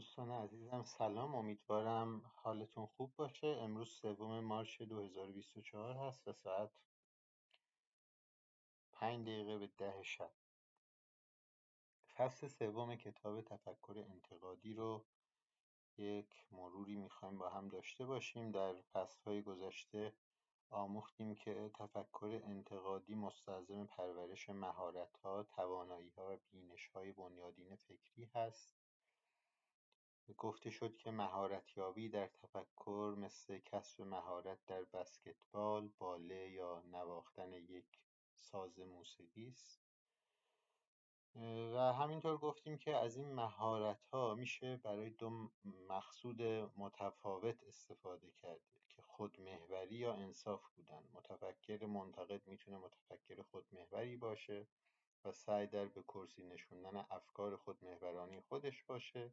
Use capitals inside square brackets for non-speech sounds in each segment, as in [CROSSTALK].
دوستان عزیزم سلام. امیدوارم حالتون خوب باشه. امروز سوم مارچ 2024 هست و ساعت پنج دقیقه به ده شب. فصل سوم کتاب تفکر انتقادی رو یک مروری می‌خوایم با هم داشته باشیم. در فصلهای گذشته آموختیم که تفکر انتقادی مستلزم پرورش مهارتها، تواناییها و بینشهای بنیادین فکری هست. گفته شد که مهارتیابی در تفکر مثل کسب مهارت در بسکتبال، باله یا نواختن یک ساز موسیقی است. و همینطور گفتیم که از این مهارت ها میشه برای دو مقصود متفاوت استفاده کرد که خودمهوری یا انصاف بودن. متفکر منتقد می‌تونه متفکر خودمهوری باشه و سعی در به کرسی نشوندن افکار خودمهورانی خودش باشه.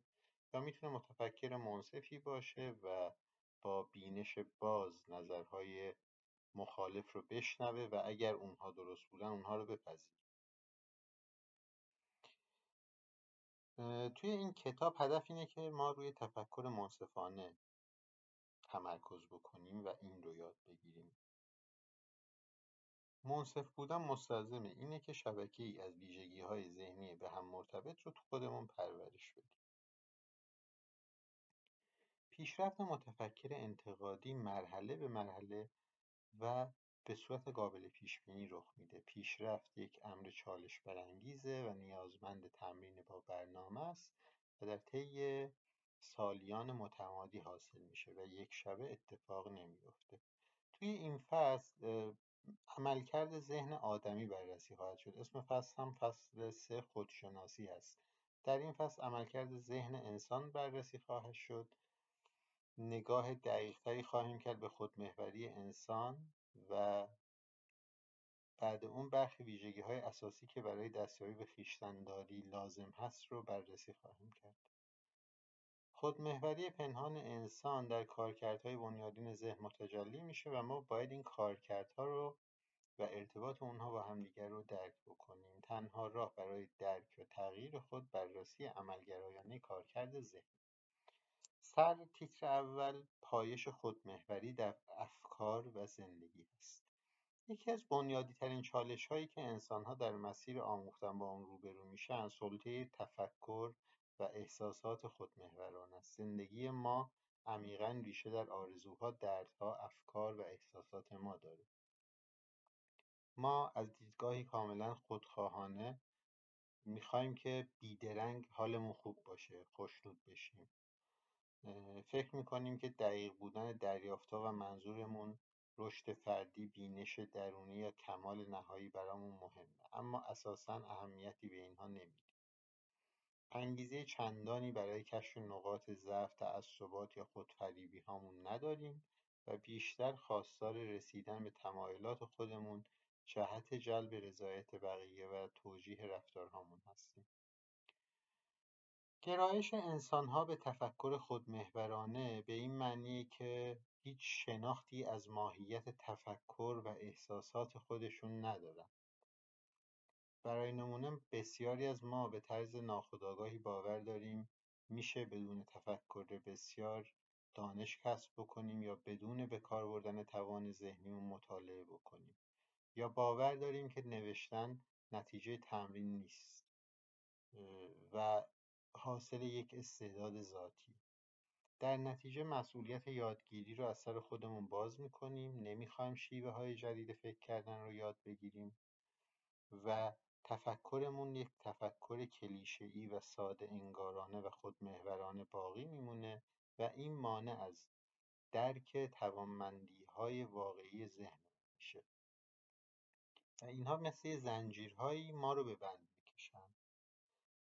یا می‌تونه متفکر منصفی باشه و با بینش باز نظرهای مخالف رو بشنوه و اگر اونها درست بودن اونها رو بپذیره. توی این کتاب هدف اینه که ما روی تفکر منصفانه تمرکز بکنیم و این رو یاد بگیریم. منصف بودن مستلزمه. اینه که شبکه از ویژگی های ذهنی به هم مرتبط رو تو خودمون پرورش بدیم. پیشرفت متفکر انتقادی مرحله به مرحله و به صورت قابل پیش بینی رخ میده. پیشرفت یک امر چالش برانگیزه و نیازمند تمرین با برنامه است و در طی سالیان متمادی حاصل میشه و یک شبه اتفاق نمیفته توی این فصل عملکرد ذهن آدمی بررسی خواهد شد. اسم فصل هم فصل سه خودشناسی هست. در این فصل عملکرد ذهن انسان بررسی خواهد شد. نگاه دقیقتری خواهیم کرد به خودمهوری انسان و بعد اون برخی ویژگی های اساسی که برای دستیابی به خویشتنداری لازم هست رو بررسی خواهیم کرد. خودمهوری پنهان انسان در کارکردهای بنیادین ذهن متجلی میشه و ما باید این کارکردها رو و ارتباط اونها با همدیگر رو درک بکنیم. تنها راه برای درک و تغییر خود بررسی عملگرایانه کارکرد ذهن. سر تیتر اول پایش خودمهوری در افکار و زندگی است یکی از بنیادی ترین چالش هایی که انسان ها در مسیر آموختن با آن روبرو میشن سلطه تفکر و احساسات خودمهوران است. زندگی ما عمیقا ریشه در آرزوها دردها افکار و احساسات ما داره. ما از دیدگاهی کاملا خودخواهانه می‌خوایم که بیدرنگ حالمون خوب باشه خوشنود بشیم. فکر می‌کنیم که دقیق بودن دریافتها و منظورمون رشد فردی بینش درونی یا کمال نهایی برامون مهمه. اما اساسا اهمیتی به اینها نمیدیم. انگیزه چندانی برای کشف نقاط ضعف تعصبات یا خودفریبی هامون نداریم و بیشتر خواستار رسیدن به تمایلات خودمون جهت جلب رضایت بقیه و توجیه رفتارهامون هستیم. گرایش انسانها به تفکر خودمهورانه به این معنیه که هیچ شناختی از ماهیت تفکر و احساسات خودشون ندارن. برای نمونه بسیاری از ما به طرز ناخودآگاهی باور داریم. میشه بدون تفکر بسیار دانش کسب بکنیم یا بدون به کار بردن توان ذهنیمون مطالعه بکنیم. یا باور داریم که نوشتن نتیجه تمرین نیست. و حاصل یک استعداد ذاتی. در نتیجه مسئولیت یادگیری رو از سر خودمون باز می‌کنیم نمی‌خوایم شیوه های جدید فکر کردن رو یاد بگیریم و تفکرمون یک تفکر کلیشه‌ای و ساده انگارانه و خودمهورانه باقی میمونه و این مانع از درک توانمندی های واقعی ذهن میشه. و اینها مثل زنجیرهایی ما رو به بند می‌کشن.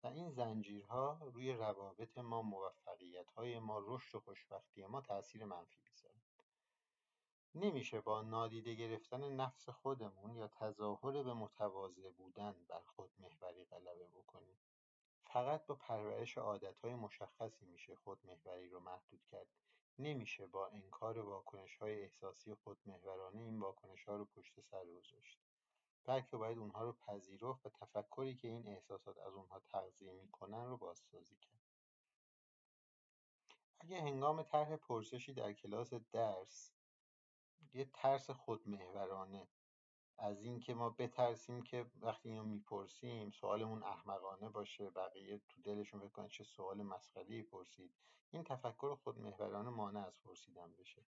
و این زنجیرها روی روابط ما موفقیتهای ما رشد و خوشبختی ما تاثیر منفی می‌ذارن نمیشه با نادیده گرفتن نفس خودمون یا تظاهر به متواضع بودن بر خودمهوری غلبه بکنیم. فقط با پرورش عادتهای مشخصی میشه خودمهوری رو محدود کرد. نمیشه با انکار واکنش های احساسی خودمهورانه این واکنش ها رو پشت سر گذاشت. بلکه باید اونها رو پذیرفت و تفکری که این احساسات از اونها تغذیه می‌کنن رو بازسازی کرد. اگه هنگام طرح پرسشی در کلاس درس یه ترس خودمحورانه از اینکه ما بترسیم که وقتی اینو می‌پرسیم سوالمون احمقانه باشه بقیه تو دلشون فکر چه سوال مسخره‌ای پرسید این تفکر خودمحورانه مانع از پرسیدن بشه.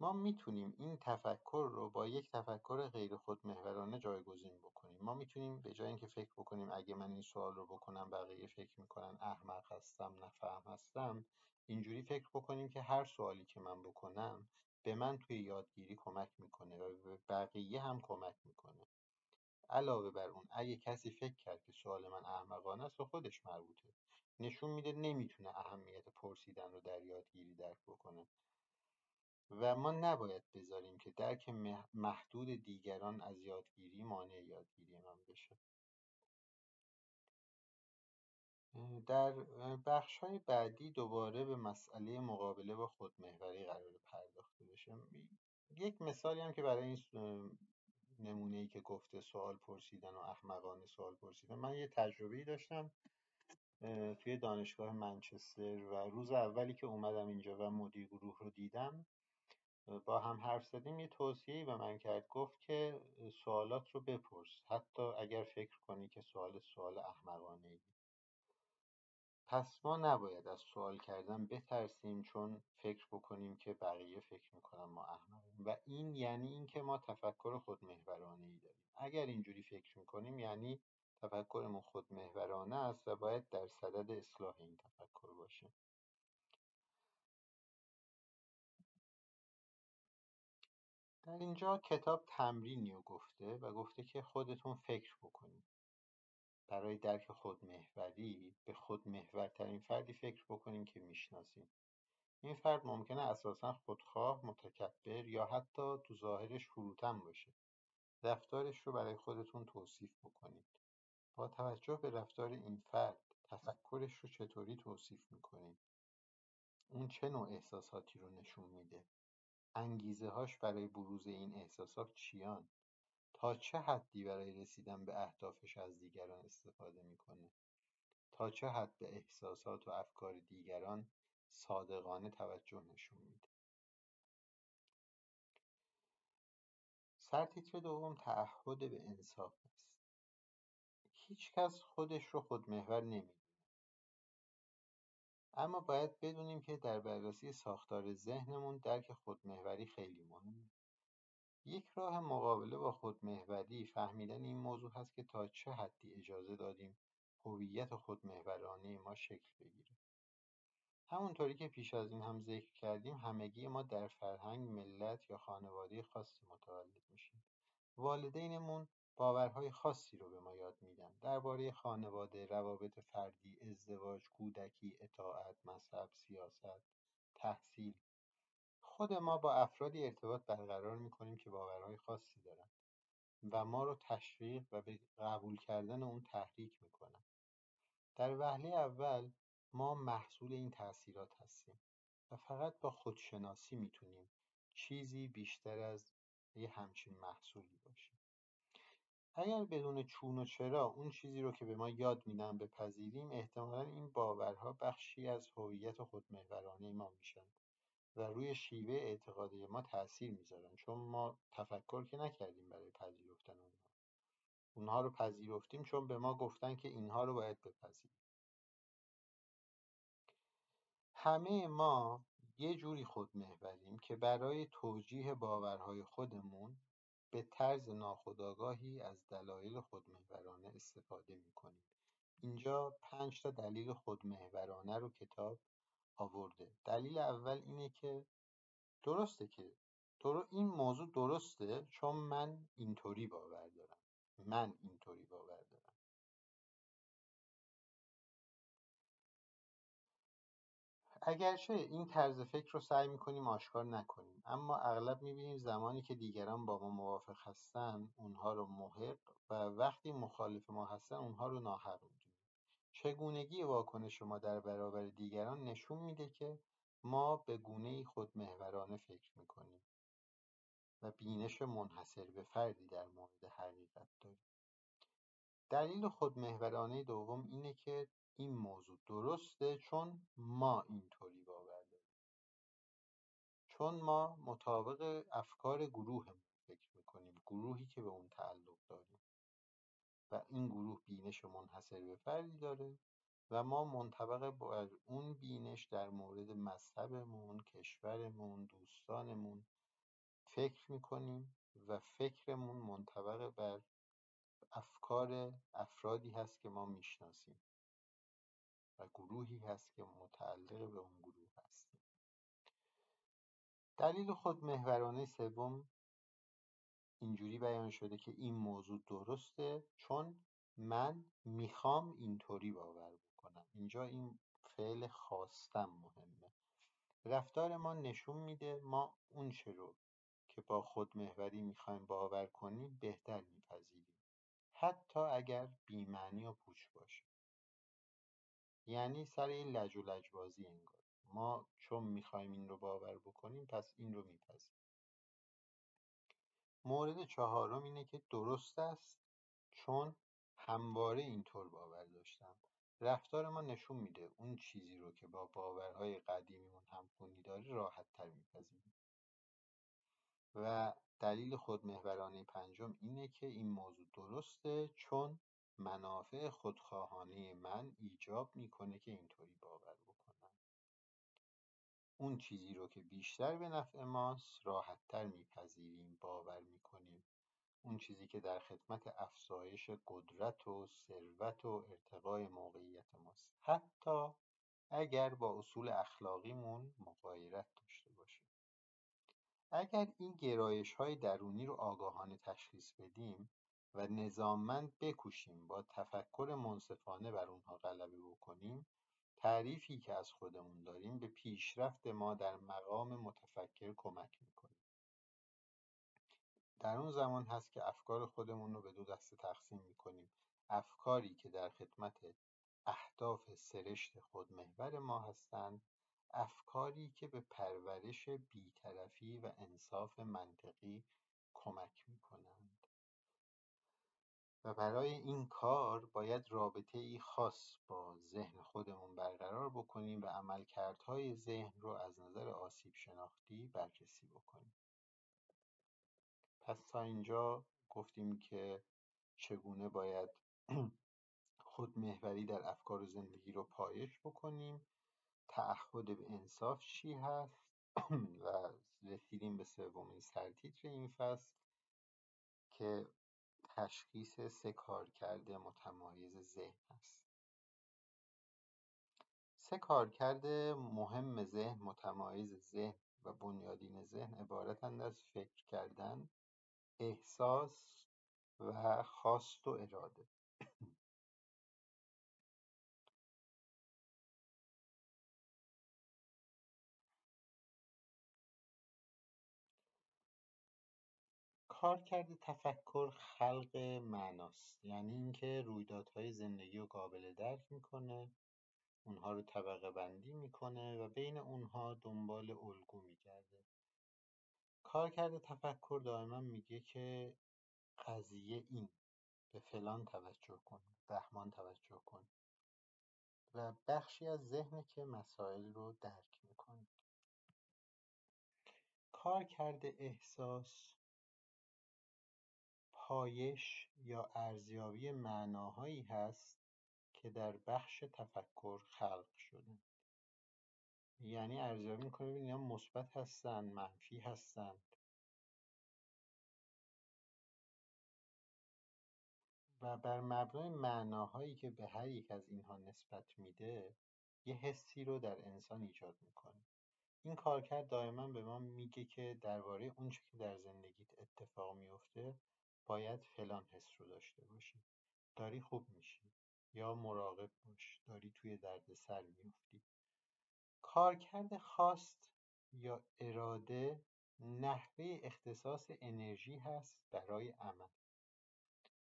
ما می‌تونیم این تفکر رو با یک تفکر غیر خودمحورانه جایگزین بکنیم. ما می‌تونیم به جای اینکه فکر بکنیم اگه من این سوال رو بکنم بقیه فکر می‌کنن احمق هستم نفهم هستم اینجوری فکر بکنیم که هر سوالی که من بکنم به من توی یادگیری کمک می‌کنه و به بقیه هم کمک می‌کنه. علاوه بر اون اگه کسی فکر کرد که سوال من احمقانه است به خودش مربوطه. نشون میده نمی‌تونه اهمیت پرسیدن رو در یادگیری درک بکنه. و ما نباید بذاریم که درک محدود دیگران از یادگیری مانع یادگیری من بشه. در بخش های بعدی دوباره به مسئله مقابله با خودمحوری قرار پرداخته بشه. یک مثالی هم که برای این نمونه ای که گفته سوال پرسیدن و احمقانه سوال پرسیدن. من یه تجربه داشتم توی دانشگاه منچستر و روز اولی که اومدم اینجا و مدیر گروه رو دیدم با هم حرف زدیم یه توصیه‌ای به من کرد گفت که سوالات رو بپرس حتی اگر فکر کنی که سوال سوال احمقانه ای پس ما نباید از سوال کردن بترسیم چون فکر بکنیم که بقیه فکر می‌کنن ما احمقیم. و این یعنی اینکه ما تفکر خودمحورانه ای داریم. اگر اینجوری فکر می‌کنیم یعنی تفکرمون خودمحورانه است و باید در صدد اصلاح این تفکر باشیم در اینجا کتاب تمرینی رو گفته و گفته که خودتون فکر بکنید. برای درک خودمحوری به خودمحورترین فردی فکر بکنیم که می‌شناسیم این فرد ممکنه اساسا خودخواه متکبر یا حتی تو ظاهرش فروتن باشه. رفتارش رو برای خودتون توصیف بکنید. با توجه به رفتار این فرد تفکرش رو چطوری توصیف می‌کنید؟ اون چه نوع احساساتی رو نشون میده؟ انگیزه هاش برای بروز این احساسات چیان؟ تا چه حدی برای رسیدن به اهدافش از دیگران استفاده می‌کنه؟ تا چه حد به احساسات و افکار دیگران صادقانه توجه نشون میده؟ سرتیتر دوم تعهد به انصاف است. هیچکس خودش رو خودمحور نمی‌دونه اما باید بدونیم که در بررسی ساختار ذهنمون درک خودمحوری خیلی مهمه. یک راه مقابله با خودمحوری فهمیدن این موضوع هست که تا چه حدی اجازه دادیم هویت خودمحورانه ما شکل بگیره. همونطوری که پیش از این هم ذکر کردیم همگی ما در فرهنگ ملت یا خانواده خاصی متولد میشیم. والدینمون باورهای خاصی رو به ما یاد میدن. درباره خانواده روابط فردی ازدواج کودکی اطاعت مذهب سیاست تحصیل. خود ما با افرادی ارتباط برقرار می‌کنیم که باورهای خاصی دارن و ما رو تشویق و به قبول کردن اون تحریک می‌کنن. در وهله اول ما محصول این تأثیرات هستیم و فقط با خودشناسی می‌تونیم چیزی بیشتر از یه همچین محصولی باشیم. اگر بدون چون و چرا اون چیزی رو که به ما یاد میدن بپذیریم احتمالا این باورها بخشی از هویت خودمحورانه ما میشن و روی شیوه اعتقادی ما تاثیر می‌ذارن چون ما تفکر که نکردیم برای پذیرفتن اونها. اونها رو پذیرفتیم چون به ما گفتن که اینها رو باید بپذیریم. همه ما یه جوری خودمحوریم که برای توجیه باورهای خودمون به طرز ناخودآگاهی از دلایل خودمحورانه استفاده می‌کنیم. اینجا پنج تا دلیل خودمحورانه رو کتاب آورده. دلیل اول اینه که درسته که این موضوع درسته چون من اینطوری باور دارم. من اینطوری باور اگرچه این طرز فکر رو سعی می‌کنیم آشکار نکنیم. اما اغلب می‌بینیم زمانی که دیگران با ما موافق هستن اونها رو محق و وقتی مخالف ما هستن اونها رو ناحق می‌دونیم. چگونگی واکنش ما در برابر دیگران نشون میده که ما به گونه خودمحورانه فکر می‌کنیم و بینش منحصر به فردی در مورد حقیقت داریم. دلیل خودمحورانه دوم اینه که این موضوع درسته چون ما اینطوری باور داریم. چون ما مطابق افکار گروهمون فکر می‌کنیم گروهی که به اون تعلق داریم. و این گروه بینش منحصر به فردی داره و ما منطبق بر اون بینش در مورد مذهبمون کشورمون دوستانمون فکر می‌کنیم و فکرمون منطبق بر افکار افرادی هست که ما می‌شناسیم. و گروهی هست که متعلق به اون گروه هستیم. دلیل خودمحورانه سوم اینجوری بیان شده که این موضوع درسته چون من می‌خوام اینطوری باور بکنم. اینجا این فعل خواستم مهمه. رفتار ما نشون میده ما اون چه رو که با خودمحوری می‌خوایم باور کنیم بهتر میپذیریم. حتی اگر بیمعنی و پوچ باشه. یعنی سر این لج و لجبازی انگار. ما چون می‌خوایم این رو باور بکنیم پس این رو میپذیریم. مورد چهارم اینه که درست است چون همواره اینطور باور داشتم. رفتار ما نشون میده اون چیزی رو که با باورهای قدیمیمون همخونی داره راحت تر میپذیریم. و دلیل خودمحورانه پنجم اینه که این موضوع درسته چون منافع خودخواهانه من ایجاب می‌کنه که اینطوری باور بکنم. اون چیزی رو که بیشتر به نفع ماست راحتتر میپذیریم باور می‌کنیم. اون چیزی که در خدمت افزایش قدرت و ثروت و ارتقای موقعیت ماست. حتی اگر با اصول اخلاقیمون مغایرت داشته باشه اگر این گرایش های درونی رو آگاهانه تشخیص بدیم و نظاممند بکوشیم با تفکر منصفانه بر اونها غلبه بکنیم تعریفی که از خودمون داریم به پیشرفت ما در مقام متفکر کمک می‌کنه. در اون زمان هست که افکار خودمون رو به دو دسته تقسیم می‌کنیم. افکاری که در خدمت اهداف سرشت خودمحور ما هستند افکاری که به پرورش بیطرفی و انصاف منطقی کمک می‌کنند. و برای این کار باید رابطه ای خاص با ذهن خودمون برقرار بکنیم و عملکردهای ذهن رو از نظر آسیب شناختی بررسی بکنیم. پس تا اینجا گفتیم که چگونه باید [CLEARS THROAT] خودمحوری در افکار و زندگی رو پایش بکنیم تعهد به انصاف چی هست [CLEARS THROAT] و رسیدیم به سومین سرتیتر این فصل که تشخیص سه کارکرد متمایز ذهن است. سه کارکرد مهم ذهن متمایز ذهن و بنیادین ذهن عبارتند از فکر کردن احساس و خواست و اراده. کارکرد تفکر خلق معناست. یعنی اینکه رویدادهای زندگی رو قابل درک می‌کنه اونها رو طبقه بندی می‌کنه و بین اونها دنبال الگو میگرده. کارکرد تفکر دائما میگه که قضیه این به فلان توجه کن بهمان توجه کن. و بخشی از ذهن که مسائل رو درک می‌کنه. کارکرد احساس پایش یا ارزیابی معناهایی هست که در بخش تفکر خلق شده. یعنی ارزیابی می‌کنه ببین اینا مثبت هستن منفی هستند و بر مبنای معناهایی که به هر یک از اینها نسبت میده یه حسی رو در انسان ایجاد می‌کنه. این کارکرد دائما به ما میگه که درباره اونچه که در زندگیت اتفاق میفته باید فلان حس رو داشته باشی. داری خوب میشی یا مراقب باش. داری توی دردسر میفتی کارکرد خواست یا اراده نحوه اختصاص انرژی هست برای عمل.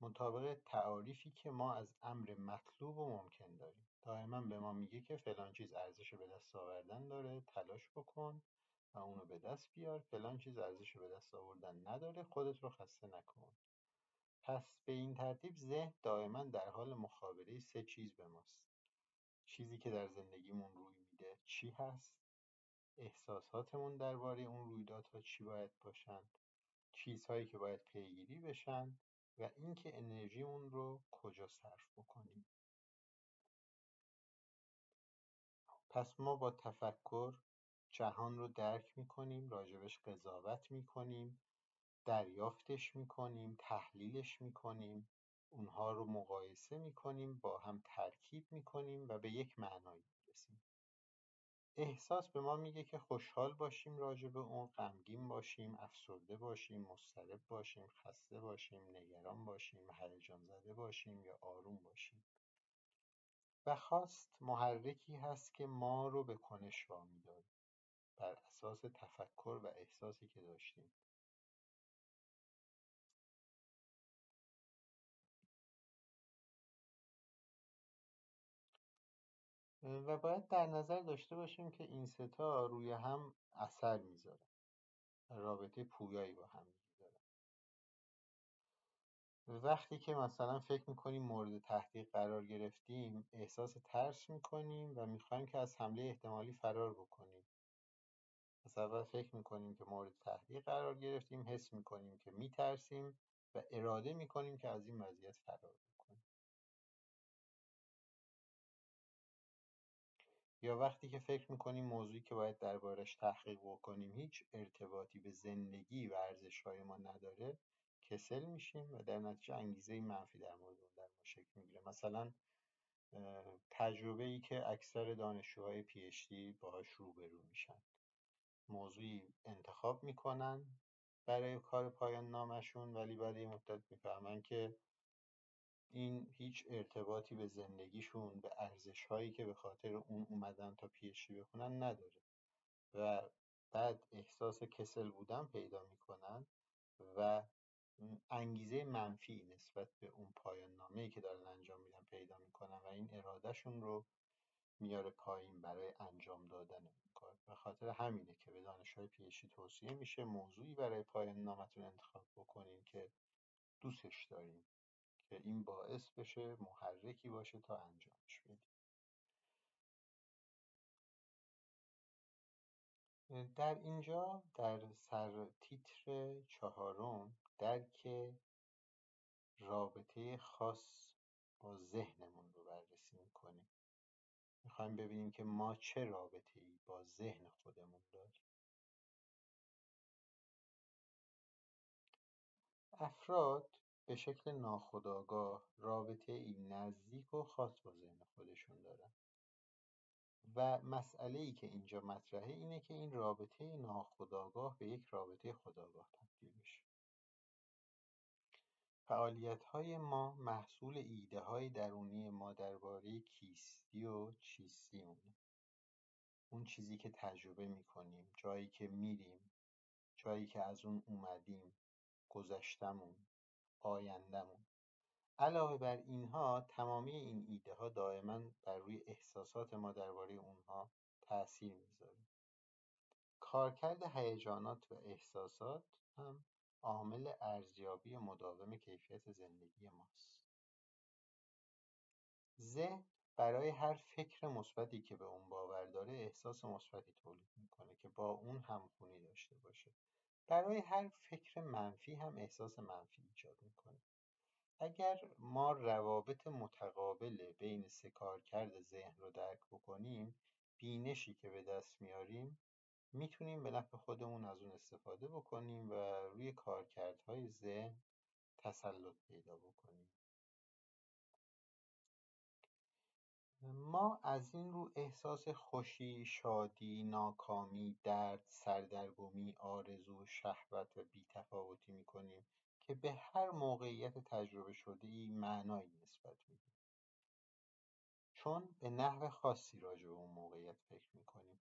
مطابق تعاریفی که ما از امر مطلوب و ممکن داریم. دائما به ما میگه که فلان چیز ارزش به دست آوردن داره تلاش بکن. و اونو به دست بیار فلان چیز ارزش به دست آوردن نداره خودت رو خسته نکن. پس به این ترتیب ذهن دائما در حال مخابره سه چیز به ماست. چیزی که در زندگیمون روی میده چی هست؟ احساساتمون درباره اون رویدادها چی باید باشن؟ چیزهایی که باید پیگیری بشن و اینکه انرژیمون رو کجا صرف بکنیم. پس ما با تفکر جهان رو درک می‌کنیم راجبش قضاوت می‌کنیم دریافتش می‌کنیم تحلیلش می‌کنیم اونها رو مقایسه می‌کنیم با هم ترکیب می‌کنیم و به یک معنایی می‌رسیم. احساس به ما میگه که خوشحال باشیم راجع به اون غمگین باشیم افسرده باشیم مضطرب باشیم خسته باشیم نگران باشیم هیجان زده باشیم یا آروم باشیم. و خواست محرکی هست که ما رو به کنش وامی داره بر اساس تفکر و احساسی که داشتیم. و باید در نظر داشته باشیم که این ستا روی هم اثر می‌ذاره. رابطه پویایی با هم داره. وقتی که مثلا فکر می‌کنیم مورد تهدید قرار گرفتیم احساس ترس می‌کنیم و می‌خوایم که از حمله احتمالی فرار بکنیم. از اول فکر می‌کنیم که مورد تهدید قرار گرفتیم حس می‌کنیم که میترسیم و اراده می‌کنیم که از این وضعیت فرار بکنیم. یا وقتی که فکر می‌کنیم موضوعی که باید دربارش تحقیق بکنیم هیچ ارتباطی به زندگی و ارزشهای ما نداره کسل میشیم و در نتیجه انگیزه منفی در مورد اون در ما شکل می‌گیره. مثلا تجربه ای که اکثر دانشجوهای پی دی باهاش روبرو میشن. موضوعی انتخاب می‌کنن برای کار پایان نامشون ولی بعد یه مدت می‌فهمن که این هیچ ارتباطی به زندگیشون به ارزش هایی که به خاطر اون اومدن تا پی اچ دی بخونن نداره. و بعد احساس کسل بودن پیدا می‌کنن و انگیزه منفی نسبت به اون پایان نامه ای که دارن انجام میدن پیدا می‌کنن و این ارادهشون رو میاره پایین برای انجام دادن اون کار. به خاطر همینه که به دانشهای پیشی توصیه میشه موضوعی برای پایان نامتون انتخاب بکنین که دوستش دارین که این باعث بشه محرکی باشه تا انجامش بدیم در اینجا در سر تیتر چهارم درک رابطه خاص با ذهنمون رو بررسی می‌کنیم. می‌خوایم ببینیم که ما چه رابطه ای با ذهن خودمون داریم. افراد به شکل ناخودآگاه رابطه ای نزدیک و خاص با ذهن خودشون دارن. و مسئله ای که اینجا مطرحه اینه که این رابطه ناخودآگاه به یک رابطه خودآگاه تبدیل بشه فعالیت های ما محصول ایده های درونی ما درباره کیستی و چیستیمونه اون چیزی که تجربه می‌کنیم جایی که میریم جایی که از اون اومدیم گذشتمون آیندهمون. علاوه بر اینها تمامی این ایده ها دائما بر روی احساسات ما درباره اونها تاثیر می‌ذاره. کارکرد هیجانات و احساسات هم عامل ارزیابی مداوم کیفیت زندگی ماست. ذهن برای هر فکر مثبتی که به اون باور داره احساس مثبتی تولید می‌کنه که با اون همخونی داشته باشه. برای هر فکر منفی هم احساس منفی ایجاد می‌کنه. اگر ما روابط متقابل بین سه کارکرد ذهن رو درک بکنیم بینشی که به دست میاریم می‌تونیم به نفع خودمون از اون استفاده بکنیم و روی کارکردهای ذهن تسلط پیدا بکنیم. ما از این رو احساس خوشی، شادی، ناکامی، درد، سردرگمی، آرزو، شهوت و بیتفاوتی می‌کنیم که به هر موقعیت تجربه ای معنایی نسبت میدیم چون به نحو خاصی راجع به اون موقعیت فکر می‌کنیم.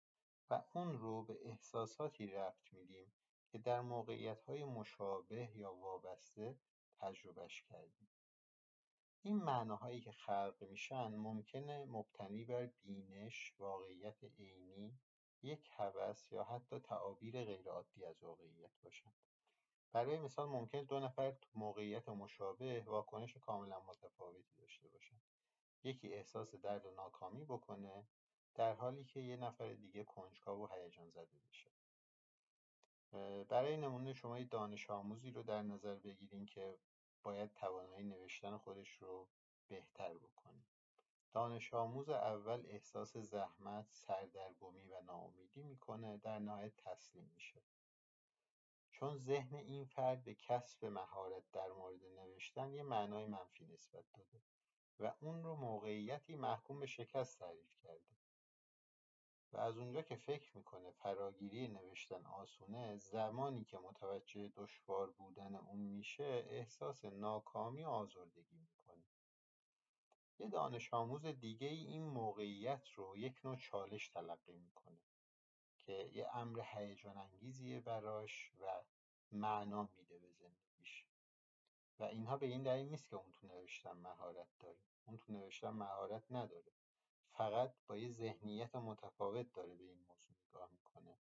و اون رو به احساساتی ربط میدیم که در موقعیت های مشابه یا وابسته تجربهش کردیم این معناهایی که خلق میشن ممکنه مبتنی بر بینش، واقعیت عینی، یک هوس یا حتی تعابیر غیرعادی از واقعیت باشند. برای مثال ممکن دو نفر تو موقعیت مشابه واکنش کاملا متفاوتی داشته باشند یکی احساس درد ناکامی بکنه در حالی که یه نفر دیگه کنجکاو و هیجان زده بشه برای نمونه شما یه دانش آموزی رو در نظر بگیرین که باید توانایی نوشتن خودش رو بهتر بکنه. دانش آموز اول احساس زحمت، سردرگمی و ناامیدی می‌کنه در نهایت تسلیم میشه. چون ذهن این فرد به کسب مهارت در مورد نوشتن یه معنای منفی نسبت داده و اون رو موقعیتی محکوم به شکست تعریف کرده. و از اونجا که فکر می‌کنه فراگیری نوشتن آسونه زمانی که متوجه دشوار بودن اون میشه احساس ناکامی و آزردگی می‌کنه. یه دانش آموز دیگه ای این موقعیت رو یک نوع چالش تلقی می‌کنه که یه امر هیجان انگیزیه براش و معنا میده به زندگیش. و اینها به این دلیل نیست که اون تو نوشتن مهارت داره اون تو نوشتن مهارت نداره. فقط با یه ذهنیت متفاوت داره به این موضوع نگاه می‌کنه.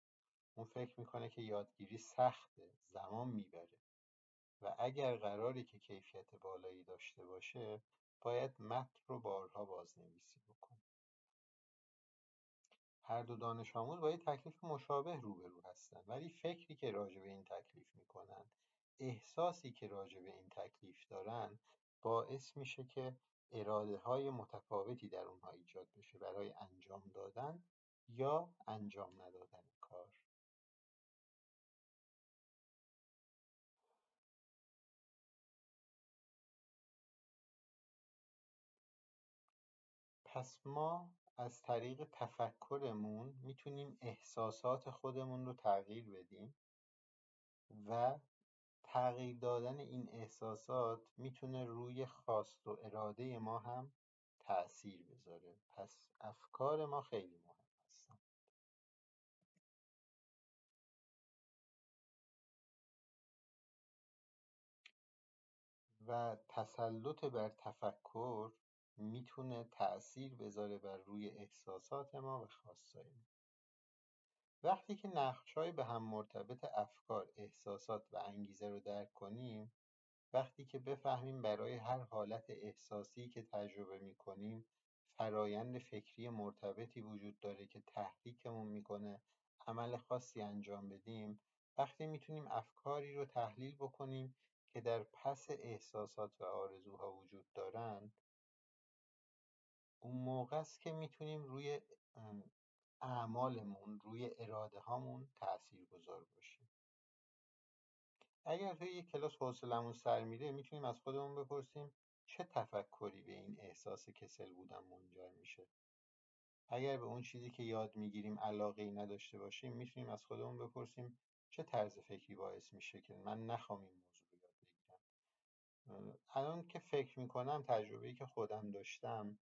اون فکر می‌کنه که یادگیری سخته زمان می‌بره. و اگر قراری که کیفیت بالایی داشته باشه باید متن رو بارها بازنویسی بکنه هر دو دانش آموز با یه تکلیف مشابه روبرو هستن. ولی فکری که راجع به این تکلیف می‌کنن احساسی که راجع به این تکلیف دارن باعث میشه که اراده های متفاوتی در اونها ایجاد بشه برای انجام دادن یا انجام ندادن کار. پس ما از طریق تفکرمون می‌تونیم احساسات خودمون رو تغییر بدیم و تغییر دادن این احساسات می‌تونه روی خواست و اراده ما هم تأثیر بذاره. پس افکار ما خیلی مهم هستن. و تسلط بر تفکر می‌تونه تأثیر بذاره بر روی احساسات ما و خواستای ما. وقتی که نقش‌های به هم مرتبط افکار، احساسات و انگیزه رو درک کنیم وقتی که بفهمیم برای هر حالت احساسی که تجربه می‌کنیم فرایند فکری مرتبطی وجود داره که تحریکمون می‌کنه عمل خاصی انجام بدیم وقتی می‌تونیم افکاری رو تحلیل بکنیم که در پس احساسات و آرزوها وجود دارن اون موقع است که می‌تونیم روی اعمالمون روی اراده هامون تأثیر گذار باشیم اگر توی یک کلاس حوصلمون سر میره می‌تونیم از خودمون بپرسیم چه تفکری به این احساس کسل بودن منجر میشه. اگر به اون چیزی که یاد می‌گیریم علاقه ای نداشته باشیم می‌تونیم از خودمون بپرسیم چه طرز فکری باعث میشه که من نخوام این موضوع رو یاد بگیرم. الان که فکر می‌کنم تجربه که خودم داشتم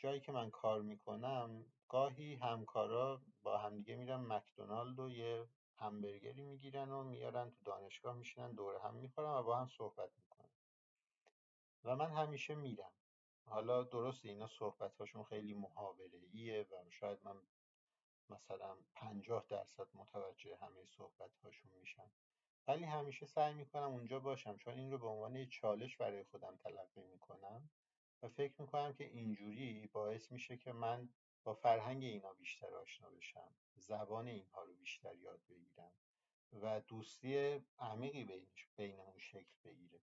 جایی که من کار می‌کنم گاهی همکارا با همدیگه میرن مکدونالد و یه همبرگری می‌گیرن و میارن تو دانشگاه میشینن دور هم می‌خورن و با هم صحبت می‌کنن. و من همیشه میرم. حالا درسته اینا صحبت هاشون خیلی محاوره و شاید من مثلا پنجاه درصد متوجه همه صحبت هاشون میشم. ولی همیشه سعی می‌کنم اونجا باشم. چون این رو به عنوان یه چالش برای خودم تلقی می‌کنم. و فکر می‌کنم که اینجوری باعث میشه که من با فرهنگ اینا بیشتر آشنا بشم زبان اینها رو بیشتر یاد بگیرم و دوستی عمیقی بینمون شکل بگیره.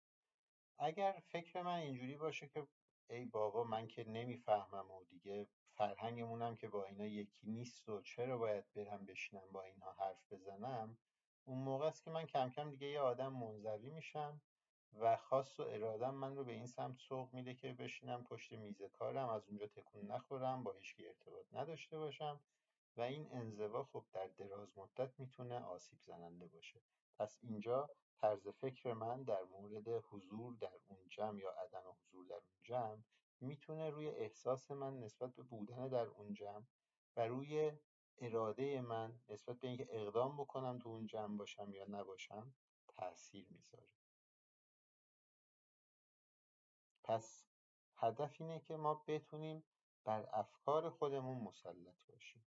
اگر فکر من اینجوری باشه که ای بابا من که نمی‌فهمم و دیگه فرهنگمونم که با اینا یکی نیست و چرا باید برم بشینم با اینها حرف بزنم اون موقع است که من کم کم دیگه یه آدم منزوی میشم و خواست و ارادم من رو به این سمت سوق میده که بشینم پشت میز کارم از اونجا تکون نخورم با هیچکی ارتباط نداشته باشم و این انزوا خب در دراز مدت می‌تونه آسیب زننده باشه. پس اینجا طرز فکر من در مورد حضور در اون جمع یا عدم حضور در اون جمع می‌تونه روی احساس من نسبت به بودن در اون جمع و روی اراده من نسبت به اینکه اقدام بکنم تو اون جمع باشم یا نباشم تاثیر می‌ذاره. پس هدف اینه که ما بتونیم بر افکار خودمون مسلط باشیم.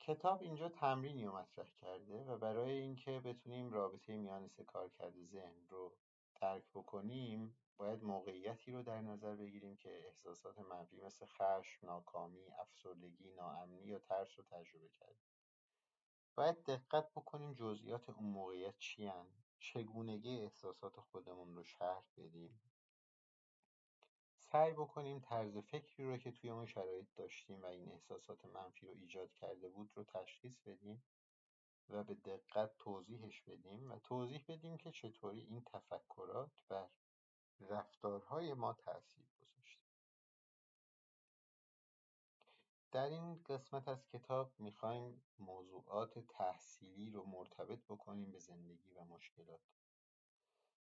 کتاب اینجا تمرینی رو مطرح کرده و برای اینکه بتونیم رابطه میان سه کارکرد ذهن رو درک بکنیم باید موقعیتی رو در نظر بگیریم که احساسات منفی مثل خشم، ناکامی، افسردگی، ناامنی یا ترس رو تجربه کردیم. باید دقت بکنیم جزئیات اون موقعیت چی چگونگی احساسات خودمون رو شرح بدیم؟ سعی بکنیم طرز فکری رو که توی اون شرایط داشتیم و این احساسات منفی رو ایجاد کرده بود رو تشخیص بدیم و به دقت توضیحش بدیم و توضیح بدیم که چطوری این تفکرات بر رفتارهای ما تاثیر گذاشته در این قسمت از کتاب می‌خوایم موضوعات تحصیلی رو مرتبط بکنیم به زندگی و مشکلات.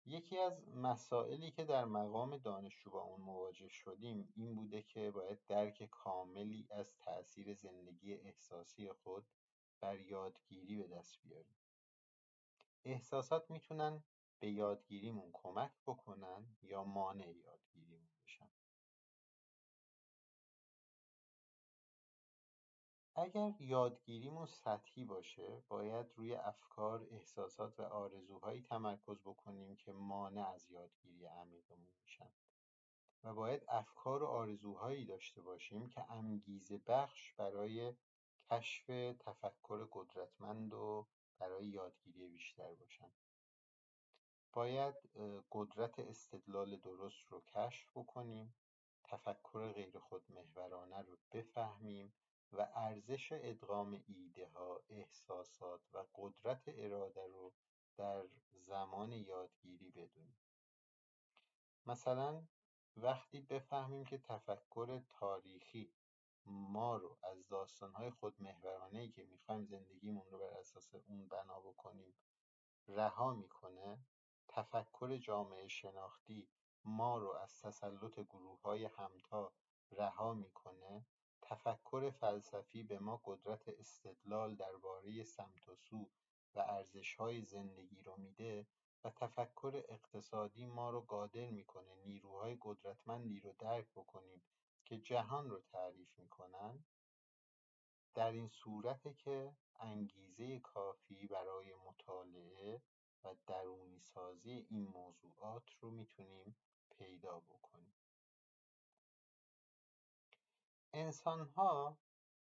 یکی از مسائلی که در مقام دانشجو با اون مواجه شدیم این بوده که باید درک کاملی از تأثیر زندگی احساسی خود بر یادگیری به دست بیاریم. احساسات می‌تونن به یادگیریمون کمک بکنن یا مانع یادگیریمون؟ اگر یادگیریمون سطحی باشه باید روی افکار، احساسات و آرزوهایی تمرکز بکنیم که مانع از یادگیری عمیقمون میشن. و باید افکار و آرزوهایی داشته باشیم که انگیزه بخش برای کشف تفکر قدرتمند و برای یادگیری بیشتر باشن. باید قدرت استدلال درست رو کشف بکنیم تفکر غیر خودمحورانه رو بفهمیم و ارزش ادغام ها احساسات و قدرت اراده رو در زمان یادگیری بدونیم. مثلا وقتی بفهمیم که تفکر تاریخی ما رو از داستانهای خودمحورانه که می‌خوایم زندگیمون رو بر اساس اون بنا بکنیم رها می‌کنه تفکر جامعه شناختی ما رو از تسلط های همتا رها می‌کنه تفکر فلسفی به ما قدرت استدلال درباره سمت و سو و ارزشهای زندگی رو میده و تفکر اقتصادی ما رو قادر می‌کنه نیروهای قدرتمندی رو درک بکنیم که جهان رو تعریف می‌کنن؟ در این صورته که انگیزه کافی برای مطالعه و درونی سازی این موضوعات رو می‌تونیم پیدا بکنیم. انسانها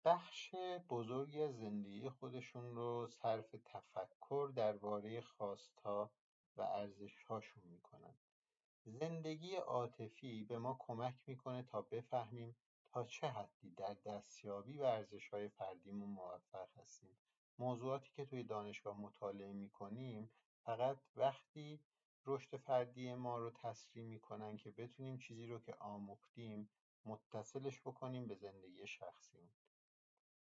بخش بزرگی از زندگی خودشون رو صرف تفکر درباره خواستها و ارزشهاشون می‌کنن. زندگی عاطفی به ما کمک می‌کنه تا بفهمیم تا چه حدی در دستیابی به ارزشهای فردیمون موفق هستیم. موضوعاتی که توی دانشگاه مطالعه می‌کنیم فقط وقتی رشد فردی ما رو تسریع می‌کنن که بتونیم چیزی رو که آموختیم متصلش بکنیم به زندگی شخصیمون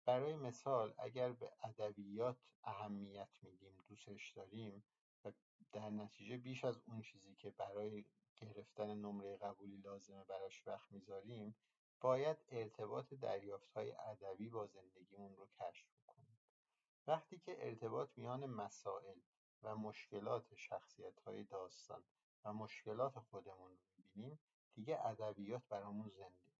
برای مثال اگر به ادبیات اهمیت میدیم دوستش داریم و در نتیجه بیش از اون چیزی که برای گرفتن نمره قبولی لازمه براش وقت می‌ذاریم باید ارتباط های ادبی با زندگیمون رو کشف کنیم وقتی که ارتباط میان مسائل و مشکلات های داستان و مشکلات خودمون رو می‌بینیم دیگه ادبیات برامون زنده.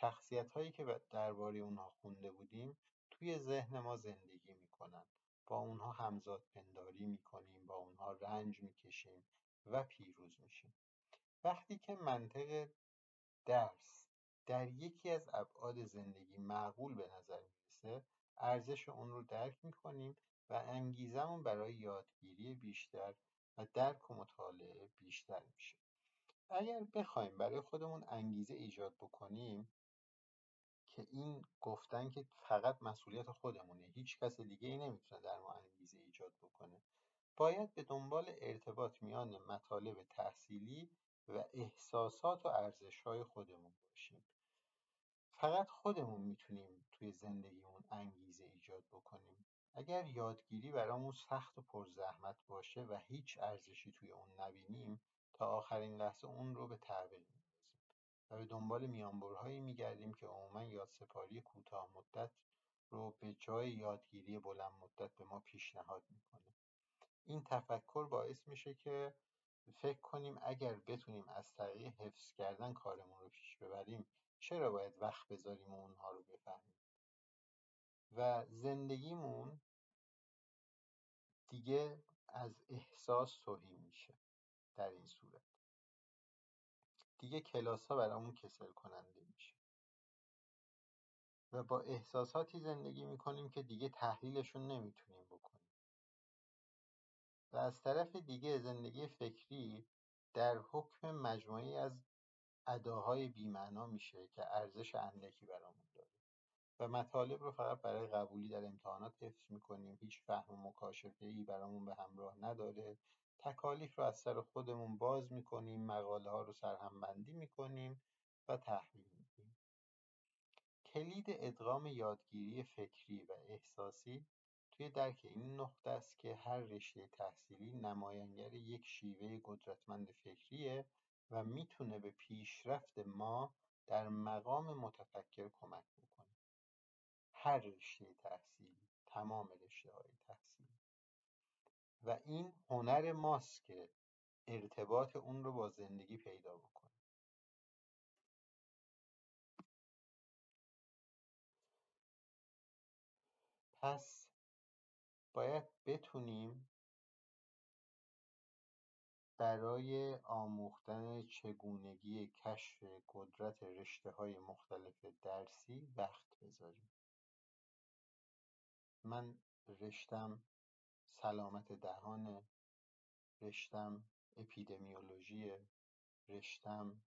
میشه هایی که درباره اونها خونده بودیم توی ذهن ما زندگی می‌کنن. با اونها همزاد پنداری می‌کنیم با اونها رنج می‌کشیم و پیروز میشیم. وقتی که منطق درس در یکی از ابعاد زندگی معقول به نظر می‌رسه ارزش اون رو درک می‌کنیم و انگیزمون برای یادگیری بیشتر و درک و مطالعه بیشتر میشه. اگر بخوایم برای خودمون انگیزه ایجاد بکنیم که این گفتن که فقط مسئولیت خودمونه هیچ کس دیگه ای نمی‌تونه در ما انگیزه ایجاد بکنه. باید به دنبال ارتباط میان مطالب تحصیلی و احساسات و ارزشهای خودمون باشیم. فقط خودمون می‌تونیم توی زندگیمون انگیزه ایجاد بکنیم. اگر یادگیری برامون سخت و پرزحمت باشه و هیچ ارزشی توی اون نبینیم تا آخرین لحظه اون رو به میندازیم و به دنبال میانبرهایی میگردیم که عموما یادسپاری کوتاه مدت رو به جای یادگیری بلند مدت به ما پیشنهاد می‌کنه. این تفکر باعث میشه که فکر کنیم اگر بتونیم از طریق حفظ کردن کارمون رو پیش ببریم چرا باید وقت بذاریم و اونها رو بفهمیم؟ و زندگیمون دیگه از احساس توهی میشه در این صورت. دیگه کلاس ها برامون کسل کننده میشه. و با احساساتی زندگی می‌کنیم که دیگه تحلیلشون نمی‌تونیم بکنیم. و از طرف دیگه زندگی فکری در حکم مجموعی از اداهای بیمعنا میشه که ارزش اندکی برامون داره. و مطالب رو فقط برای قبولی در امتحانات حفظ می‌کنیم. هیچ فهم و مکاشفه ای برامون به همراه نداره. تکالیف رو از سر خودمون باز می‌کنیم مقاله ها رو سرهم بندی می‌کنیم و تحویل میدیم کلید ادغام یادگیری فکری و احساسی توی درک این نقطه است که هر رشته تحصیلی نمایانگر یک شیوه قدرتمند فکریه و می‌تونه به پیشرفت ما در مقام متفکر کمک بکنه. هر رشته تحصیلی تمام رشته های تحصیلی. و این هنر ماست که ارتباط اون رو با زندگی پیدا بکنه. پس باید بتونیم برای آموختن چگونگی کشف قدرت های مختلف درسی وقت بذاریم. من رشتم سلامت دهانه رشتم اپیدمیولوژیه رشتم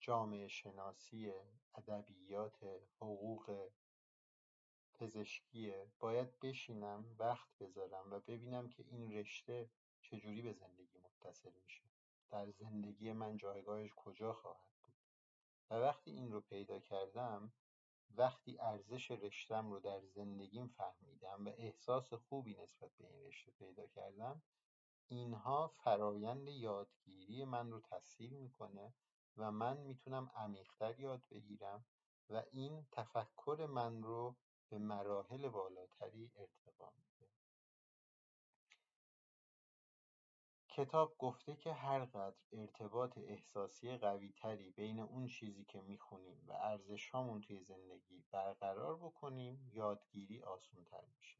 جامعه شناسی ادبیات حقوق پزشکیه باید بشینم وقت بذارم و ببینم که این رشته چجوری به زندگی متصل میشه. در زندگی من جایگاهش کجا خواهد بود؟ و وقتی این رو پیدا کردم وقتی ارزش رشتم رو در زندگیم فهمیدم و احساس خوبی نسبت به این رشته پیدا کردم اینها فرایند یادگیری من رو تسهیل می‌کنه و من می‌تونم عمیقتر یاد بگیرم و این تفکر من رو به مراحل بالاتری ارتقا میده. کتاب گفته که هرقدر ارتباط احساسی قویتری بین اون چیزی که می‌خونیم و ارزشهامون توی زندگی برقرار بکنیم یادگیری آسونتر میشه.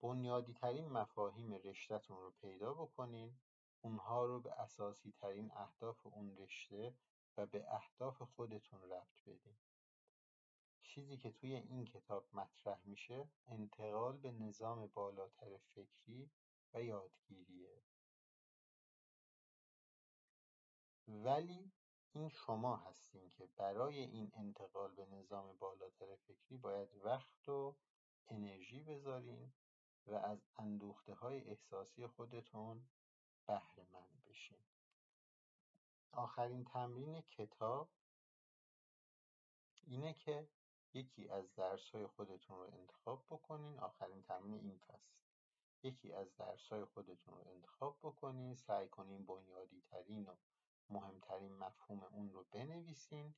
بنیادی ترین مفاهیم رشتهتون رو پیدا بکنین اونها رو به اساسی ترین اهداف اون رشته و به اهداف خودتون ربط بدین. چیزی که توی این کتاب مطرح میشه انتقال به نظام بالاتر فکری و یادگیریه. ولی این شما هستین که برای این انتقال به نظام بالاتر فکری باید وقت و انرژی بذارین و از اندوخته های احساسی خودتون بهره مند بشین. آخرین تمرین کتاب اینه که یکی از درس های خودتون رو انتخاب بکنین. آخرین تمرین این فصل یکی از درس های خودتون رو انتخاب بکنین. سعی کنین بنیادی ترین و مهمترین مفهوم اون رو بنویسین.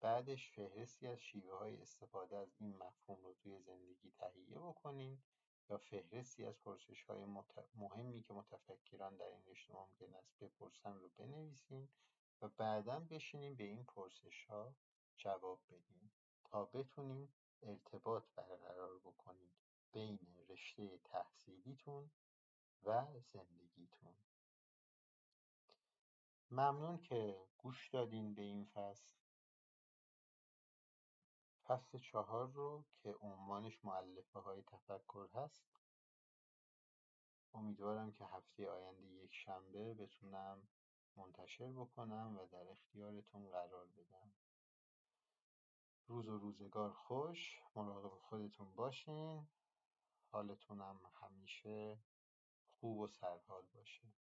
بعدش فهرستی از شیوه های استفاده از این مفهوم رو توی زندگی تهیه بکنین یا فهرستی از پرسش های مهمی که متفکران در این رشته ممکن است بپرسن رو بنویسین و بعدا بشینین به این پرسش ها جواب بدین تا بتونین ارتباط برقرار بکنین بین رشته تحصیلیتون و زندگیتون. ممنون که گوش دادین به این فصل. فصل چهار رو که عنوانش معلفه های تفکر هست. امیدوارم که هفته آینده یک شنبه بتونم منتشر بکنم و در اختیارتون قرار بدم. روز و روزگار خوش مراقب خودتون باشین. حالتونم همیشه خوب و سرحال باشه.